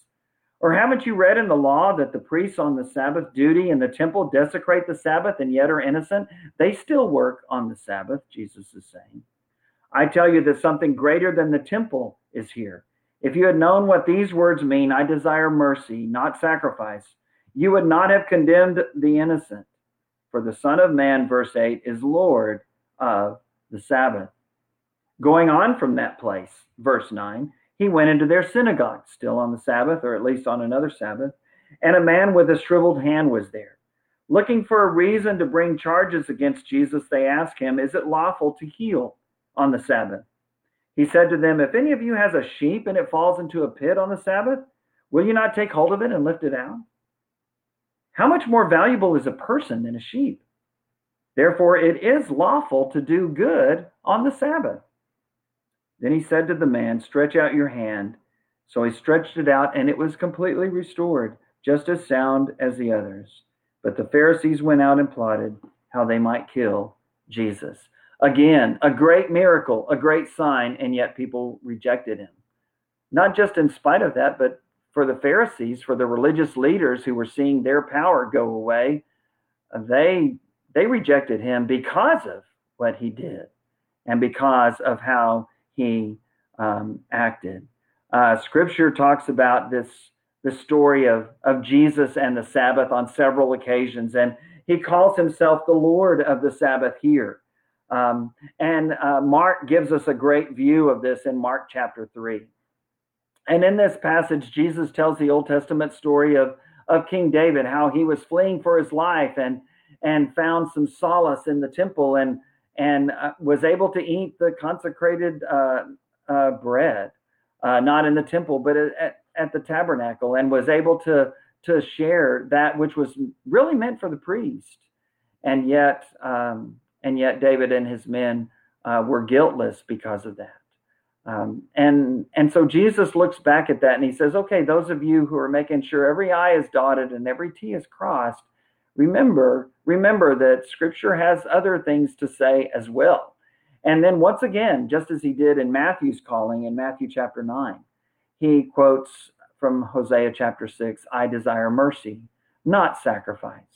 Or haven't you read in the law that the priests on the Sabbath duty in the temple desecrate the Sabbath and yet are innocent? They still work on the Sabbath, Jesus is saying. I tell you that something greater than the temple is here. If you had known what these words mean, I desire mercy, not sacrifice, you would not have condemned the innocent. For the Son of Man, verse 8, is Lord of the Sabbath. Going on from that place, verse 9, he went into their synagogue, still on the Sabbath, or at least on another Sabbath, and a man with a shriveled hand was there. Looking for a reason to bring charges against Jesus, they asked him, Is it lawful to heal on the Sabbath? He said to them, If any of you has a sheep and it falls into a pit on the Sabbath, will you not take hold of it and lift it out? How much more valuable is a person than a sheep? Therefore, it is lawful to do good on the Sabbath. Then he said to the man, Stretch out your hand. So he stretched it out, and it was completely restored, just as sound as the others. But the Pharisees went out and plotted how they might kill Jesus. Again, a great miracle, a great sign, and yet people rejected him. Not just in spite of that, but for the Pharisees, for the religious leaders who were seeing their power go away, they they rejected him because of what he did and because of how he um, acted. Uh, scripture talks about this the story of, of Jesus and the Sabbath on several occasions, and he calls himself the Lord of the Sabbath here. Um, and uh, Mark gives us a great view of this in Mark chapter 3. And in this passage, Jesus tells the Old Testament story of, of King David, how he was fleeing for his life and, and found some solace in the temple and and uh, was able to eat the consecrated uh, uh, bread, uh, not in the temple, but at, at the tabernacle, and was able to to share that which was really meant for the priest. And yet, um, and yet, David and his men uh, were guiltless because of that. Um, and and so Jesus looks back at that and he says, "Okay, those of you who are making sure every I is dotted and every T is crossed, remember remember that scripture has other things to say as well and then once again just as he did in matthew's calling in matthew chapter 9 he quotes from hosea chapter 6 i desire mercy not sacrifice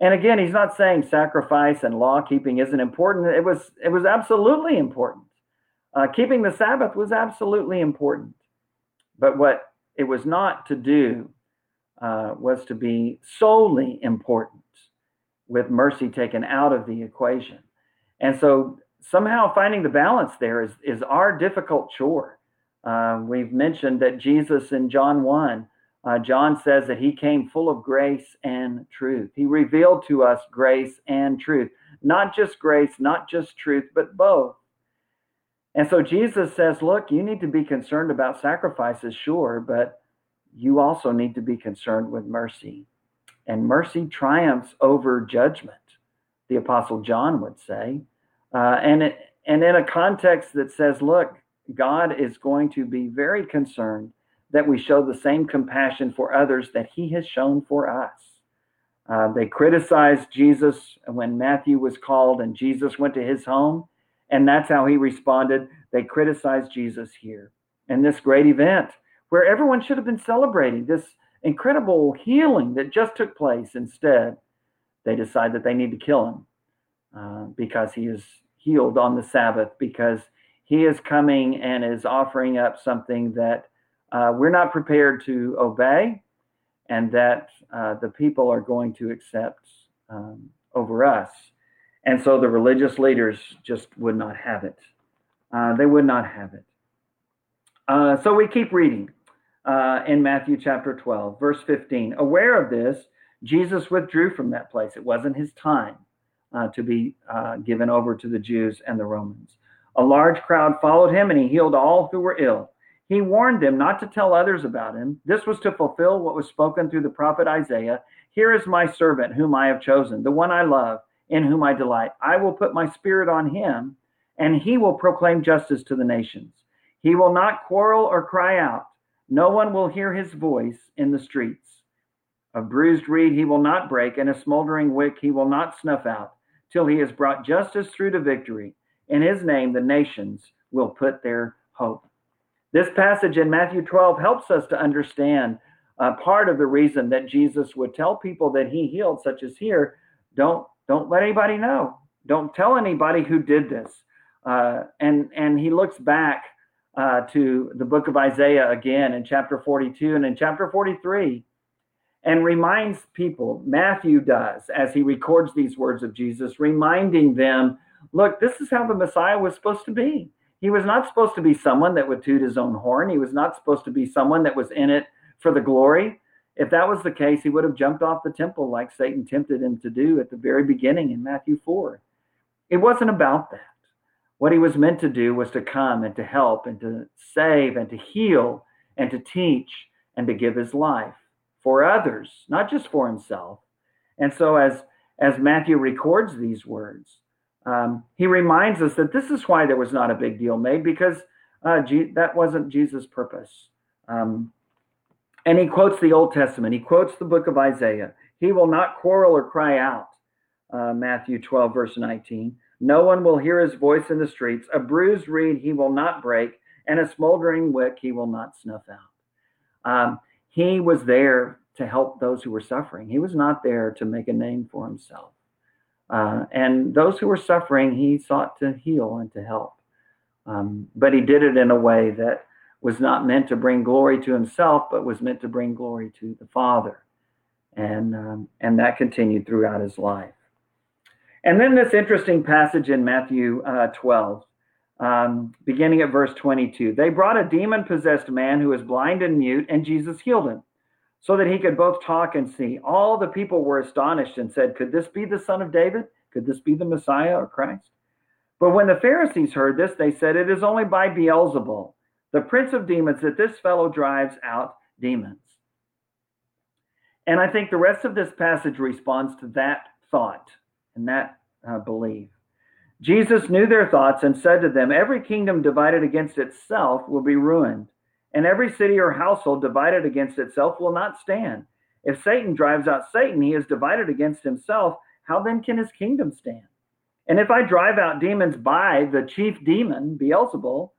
and again he's not saying sacrifice and law keeping isn't important it was it was absolutely important uh, keeping the sabbath was absolutely important but what it was not to do uh, was to be solely important, with mercy taken out of the equation. And so somehow finding the balance there is, is our difficult chore. Uh, we've mentioned that Jesus in John 1, uh, John says that he came full of grace and truth. He revealed to us grace and truth, not just grace, not just truth, but both. And so Jesus says, look, you need to be concerned about sacrifices, sure, but you also need to be concerned with mercy. And mercy triumphs over judgment, the Apostle John would say. Uh, and, it, and in a context that says, look, God is going to be very concerned that we show the same compassion for others that he has shown for us. Uh, they criticized Jesus when Matthew was called and Jesus went to his home, and that's how he responded. They criticized Jesus here in this great event where everyone should have been celebrating this incredible healing that just took place. Instead, they decide that they need to kill him uh, because he is healed on the Sabbath, because he is coming and is offering up something that uh, we're not prepared to obey and that uh, the people are going to accept um, over us. And so the religious leaders just would not have it. Uh, they would not have it. Uh, so we keep reading uh, in Matthew chapter 12, verse 15. Aware of this, Jesus withdrew from that place. It wasn't his time uh, to be given over to the Jews and the Romans. A large crowd followed him, and he healed all who were ill. He warned them not to tell others about him. This was to fulfill what was spoken through the prophet Isaiah Here is my servant, whom I have chosen, the one I love, in whom I delight. I will put my spirit on him, and he will proclaim justice to the nations. He will not quarrel or cry out. No one will hear his voice in the streets. A bruised reed he will not break, and a smoldering wick he will not snuff out, till he has brought justice through to victory. In his name, the nations will put their hope. This passage in Matthew 12 helps us to understand uh, part of the reason that Jesus would tell people that he healed, such as here, don't don't let anybody know. Don't tell anybody who did this. Uh, and and he looks back uh, to the book of Isaiah again in chapter 42 and in chapter 43 and reminds people, Matthew does, as he records these words of Jesus, reminding them, look, this is how the Messiah was supposed to be. He was not supposed to be someone that would toot his own horn. He was not supposed to be someone that was in it for the glory. If that was the case, he would have jumped off the temple like Satan tempted him to do at the very beginning in Matthew 4. It wasn't about that. What he was meant to do was to come and to help and to save and to heal and to teach and to give his life for others, not just for himself. And so as as Matthew records these words, um, he reminds us that this is why there was not a big deal made because uh, G- that wasn't Jesus' purpose. Um, and he quotes the Old Testament. He quotes the book of Isaiah. He will not quarrel or cry out. Uh, Matthew 12, verse 19. No one will hear his voice in the streets. A bruised reed he will not break, and a smoldering wick he will not snuff out. Um, he was there to help those who were suffering. He was not there to make a name for himself. Uh, and those who were suffering, he sought to heal and to help. Um, but he did it in a way that was not meant to bring glory to himself, but was meant to bring glory to the Father. And, um, and that continued throughout his life. And then this interesting passage in Matthew uh, 12, um, beginning at verse 22. They brought a demon possessed man who was blind and mute, and Jesus healed him so that he could both talk and see. All the people were astonished and said, Could this be the son of David? Could this be the Messiah or Christ? But when the Pharisees heard this, they said, It is only by Beelzebul, the prince of demons, that this fellow drives out demons. And I think the rest of this passage responds to that thought and that uh, belief. Jesus knew their thoughts and said to them, Every kingdom divided against itself will be ruined, and every city or household divided against itself will not stand. If Satan drives out Satan, he is divided against himself. How then can his kingdom stand? And if I drive out demons by the chief demon, Beelzebul,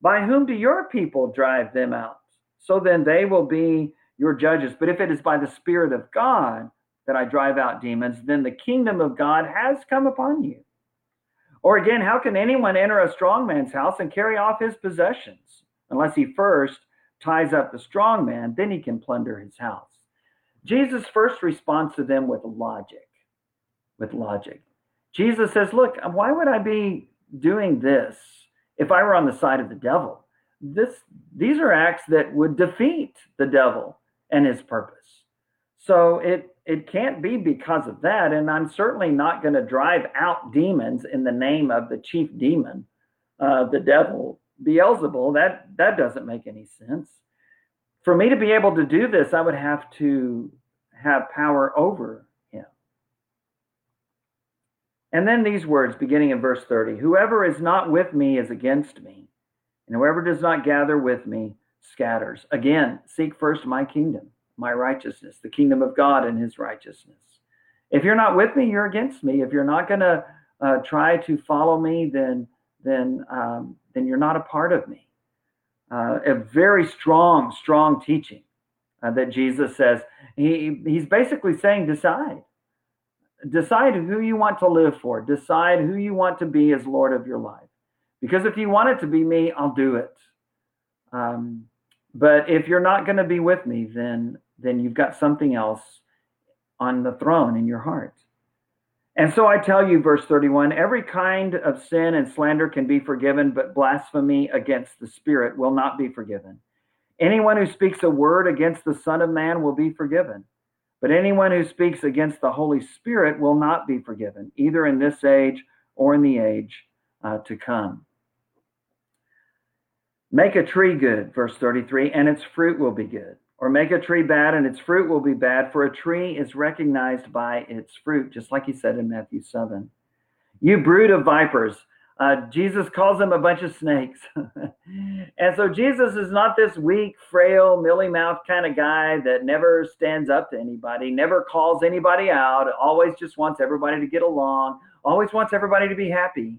by whom do your people drive them out? So then they will be your judges. But if it is by the Spirit of God, that I drive out demons, then the kingdom of God has come upon you. Or again, how can anyone enter a strong man's house and carry off his possessions unless he first ties up the strong man? Then he can plunder his house. Jesus first responds to them with logic. With logic. Jesus says, Look, why would I be doing this if I were on the side of the devil? This, these are acts that would defeat the devil and his purpose. So it it can't be because of that. And I'm certainly not going to drive out demons in the name of the chief demon, uh, the devil, Beelzebul. That that doesn't make any sense. For me to be able to do this, I would have to have power over him. And then these words, beginning in verse 30 Whoever is not with me is against me, and whoever does not gather with me scatters. Again, seek first my kingdom my righteousness, the kingdom of God and his righteousness. If you're not with me, you're against me. If you're not going to uh, try to follow me, then then um, then you're not a part of me. Uh, a very strong, strong teaching uh, that Jesus says. He, he's basically saying, decide. Decide who you want to live for. Decide who you want to be as Lord of your life. Because if you want it to be me, I'll do it. Um, but if you're not going to be with me, then then you've got something else on the throne in your heart. And so I tell you, verse 31 every kind of sin and slander can be forgiven, but blasphemy against the Spirit will not be forgiven. Anyone who speaks a word against the Son of Man will be forgiven, but anyone who speaks against the Holy Spirit will not be forgiven, either in this age or in the age uh, to come. Make a tree good, verse 33, and its fruit will be good. Or make a tree bad, and its fruit will be bad, for a tree is recognized by its fruit, just like he said in Matthew 7. You brood of vipers. Uh, Jesus calls them a bunch of snakes. and so Jesus is not this weak, frail, milly mouth kind of guy that never stands up to anybody, never calls anybody out, always just wants everybody to get along, always wants everybody to be happy.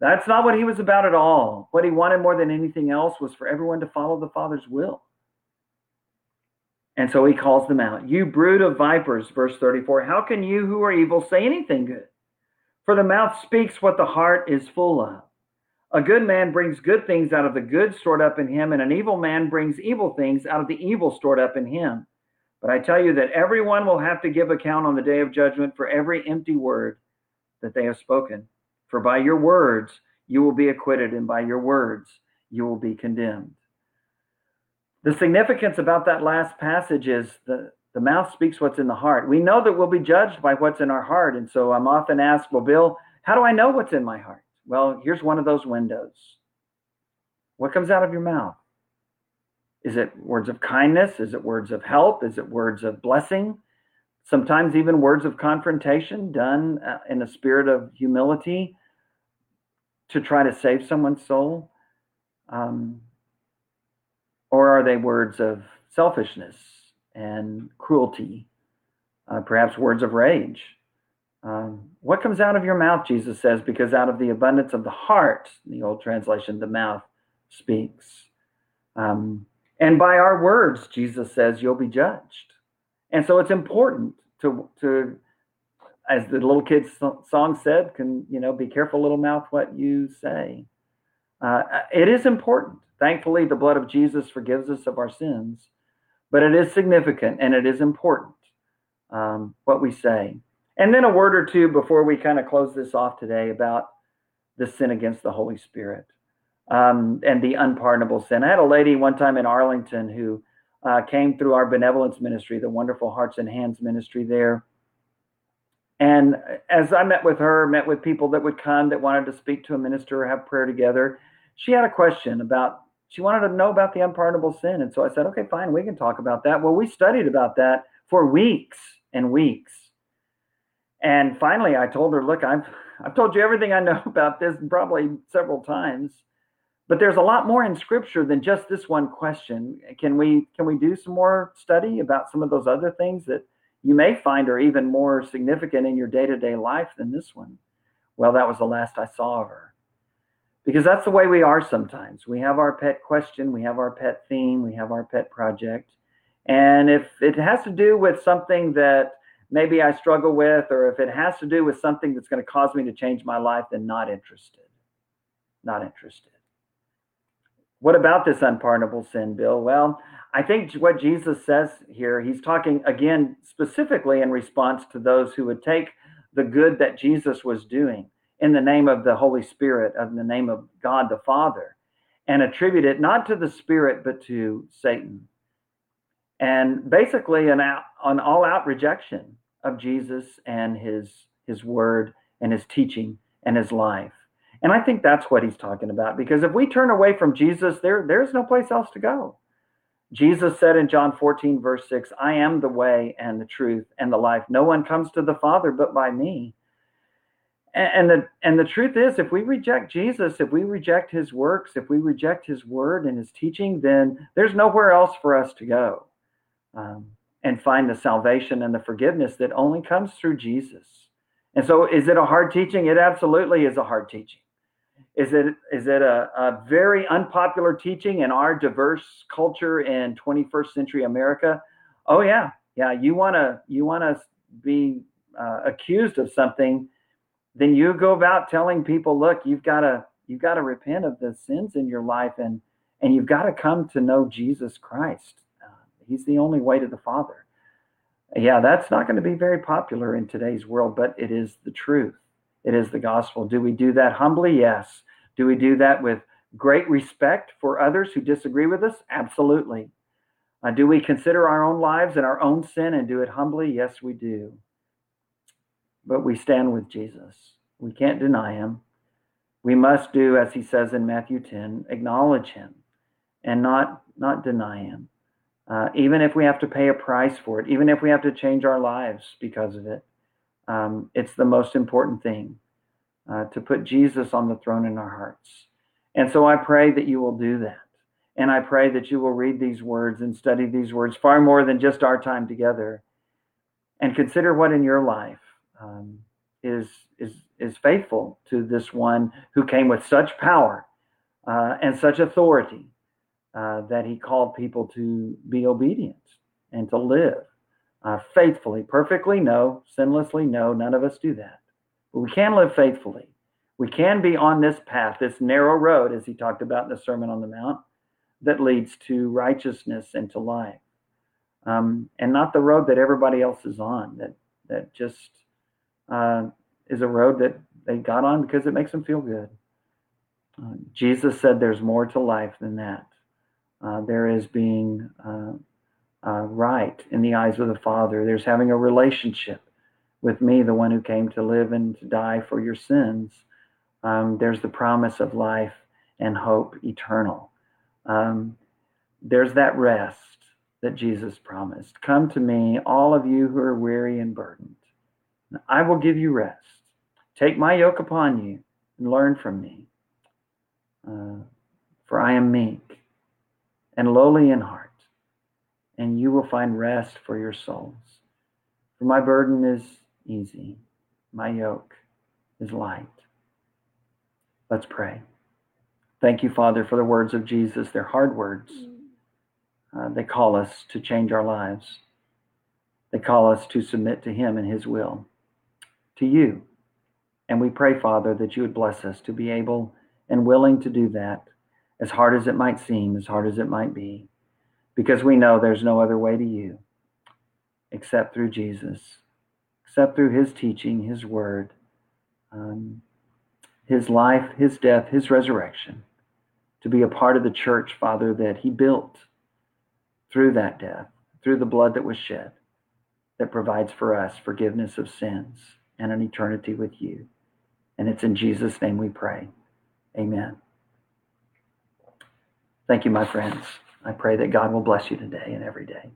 That's not what he was about at all. What he wanted more than anything else was for everyone to follow the Father's will. And so he calls them out. You brood of vipers, verse 34. How can you who are evil say anything good? For the mouth speaks what the heart is full of. A good man brings good things out of the good stored up in him, and an evil man brings evil things out of the evil stored up in him. But I tell you that everyone will have to give account on the day of judgment for every empty word that they have spoken. For by your words you will be acquitted, and by your words you will be condemned. The significance about that last passage is the, the mouth speaks what's in the heart. We know that we'll be judged by what's in our heart. And so I'm often asked, well, Bill, how do I know what's in my heart? Well, here's one of those windows. What comes out of your mouth? Is it words of kindness? Is it words of help? Is it words of blessing? sometimes even words of confrontation done uh, in a spirit of humility to try to save someone's soul? Um, or are they words of selfishness and cruelty, uh, perhaps words of rage? Um, what comes out of your mouth, Jesus says, because out of the abundance of the heart, the old translation, the mouth speaks. Um, and by our words, Jesus says, you'll be judged. And so it's important to to as the little kid's song said, can you know, be careful, little mouth, what you say. Uh, it is important. Thankfully, the blood of Jesus forgives us of our sins, but it is significant and it is important um, what we say. And then a word or two before we kind of close this off today about the sin against the Holy Spirit um, and the unpardonable sin. I had a lady one time in Arlington who uh, came through our benevolence ministry, the wonderful Hearts and Hands ministry there. And as I met with her, met with people that would come that wanted to speak to a minister or have prayer together, she had a question about, she wanted to know about the unpardonable sin. And so I said, okay, fine, we can talk about that. Well, we studied about that for weeks and weeks. And finally, I told her, look, I've, I've told you everything I know about this probably several times. But there's a lot more in scripture than just this one question. Can we can we do some more study about some of those other things that you may find are even more significant in your day-to-day life than this one? Well, that was the last I saw of her. Because that's the way we are sometimes. We have our pet question, we have our pet theme, we have our pet project. And if it has to do with something that maybe I struggle with, or if it has to do with something that's going to cause me to change my life, then not interested. Not interested. What about this unpardonable sin, Bill? Well, I think what Jesus says here, he's talking again specifically in response to those who would take the good that Jesus was doing in the name of the Holy Spirit, in the name of God the Father, and attribute it not to the Spirit, but to Satan. And basically, an, out, an all out rejection of Jesus and his, his word and his teaching and his life. And I think that's what he's talking about because if we turn away from Jesus, there there's no place else to go. Jesus said in John 14 verse 6, I am the way and the truth and the life. No one comes to the Father but by me. And the and the truth is if we reject Jesus, if we reject his works, if we reject his word and his teaching, then there's nowhere else for us to go. Um, and find the salvation and the forgiveness that only comes through Jesus. And so, is it a hard teaching? It absolutely is a hard teaching. Is it is it a, a very unpopular teaching in our diverse culture in 21st century America? Oh yeah, yeah. You wanna you wanna be uh, accused of something, then you go about telling people, look, you've got to you've got to repent of the sins in your life and and you've got to come to know Jesus Christ. Uh, he's the only way to the Father. Yeah, that's not going to be very popular in today's world, but it is the truth. It is the gospel. Do we do that humbly? Yes. Do we do that with great respect for others who disagree with us? Absolutely. Uh, do we consider our own lives and our own sin and do it humbly? Yes, we do. But we stand with Jesus. We can't deny him. We must do, as he says in Matthew 10, acknowledge him and not, not deny him. Uh, even if we have to pay a price for it, even if we have to change our lives because of it, um, it's the most important thing uh, to put Jesus on the throne in our hearts. And so I pray that you will do that. And I pray that you will read these words and study these words far more than just our time together. And consider what in your life um, is, is, is faithful to this one who came with such power uh, and such authority uh, that he called people to be obedient and to live uh, faithfully, perfectly. No, sinlessly. No, none of us do that. But we can live faithfully. We can be on this path, this narrow road, as he talked about in the Sermon on the Mount, that leads to righteousness and to life. Um, and not the road that everybody else is on, that, that just uh, is a road that they got on because it makes them feel good. Uh, Jesus said there's more to life than that. Uh, there is being uh, uh, right in the eyes of the Father. There's having a relationship with me, the one who came to live and to die for your sins. Um, there's the promise of life and hope eternal. Um, there's that rest that Jesus promised. Come to me, all of you who are weary and burdened. I will give you rest. Take my yoke upon you and learn from me. Uh, for I am meek and lowly in heart, and you will find rest for your souls. For my burden is easy, my yoke is light. Let's pray. Thank you, Father, for the words of Jesus. They're hard words. Uh, they call us to change our lives. They call us to submit to Him and His will, to you. And we pray, Father, that you would bless us to be able and willing to do that, as hard as it might seem, as hard as it might be, because we know there's no other way to you except through Jesus except through his teaching, his word, um, his life, his death, his resurrection, to be a part of the church, Father, that he built through that death, through the blood that was shed, that provides for us forgiveness of sins and an eternity with you. And it's in Jesus' name we pray. Amen. Thank you, my friends. I pray that God will bless you today and every day.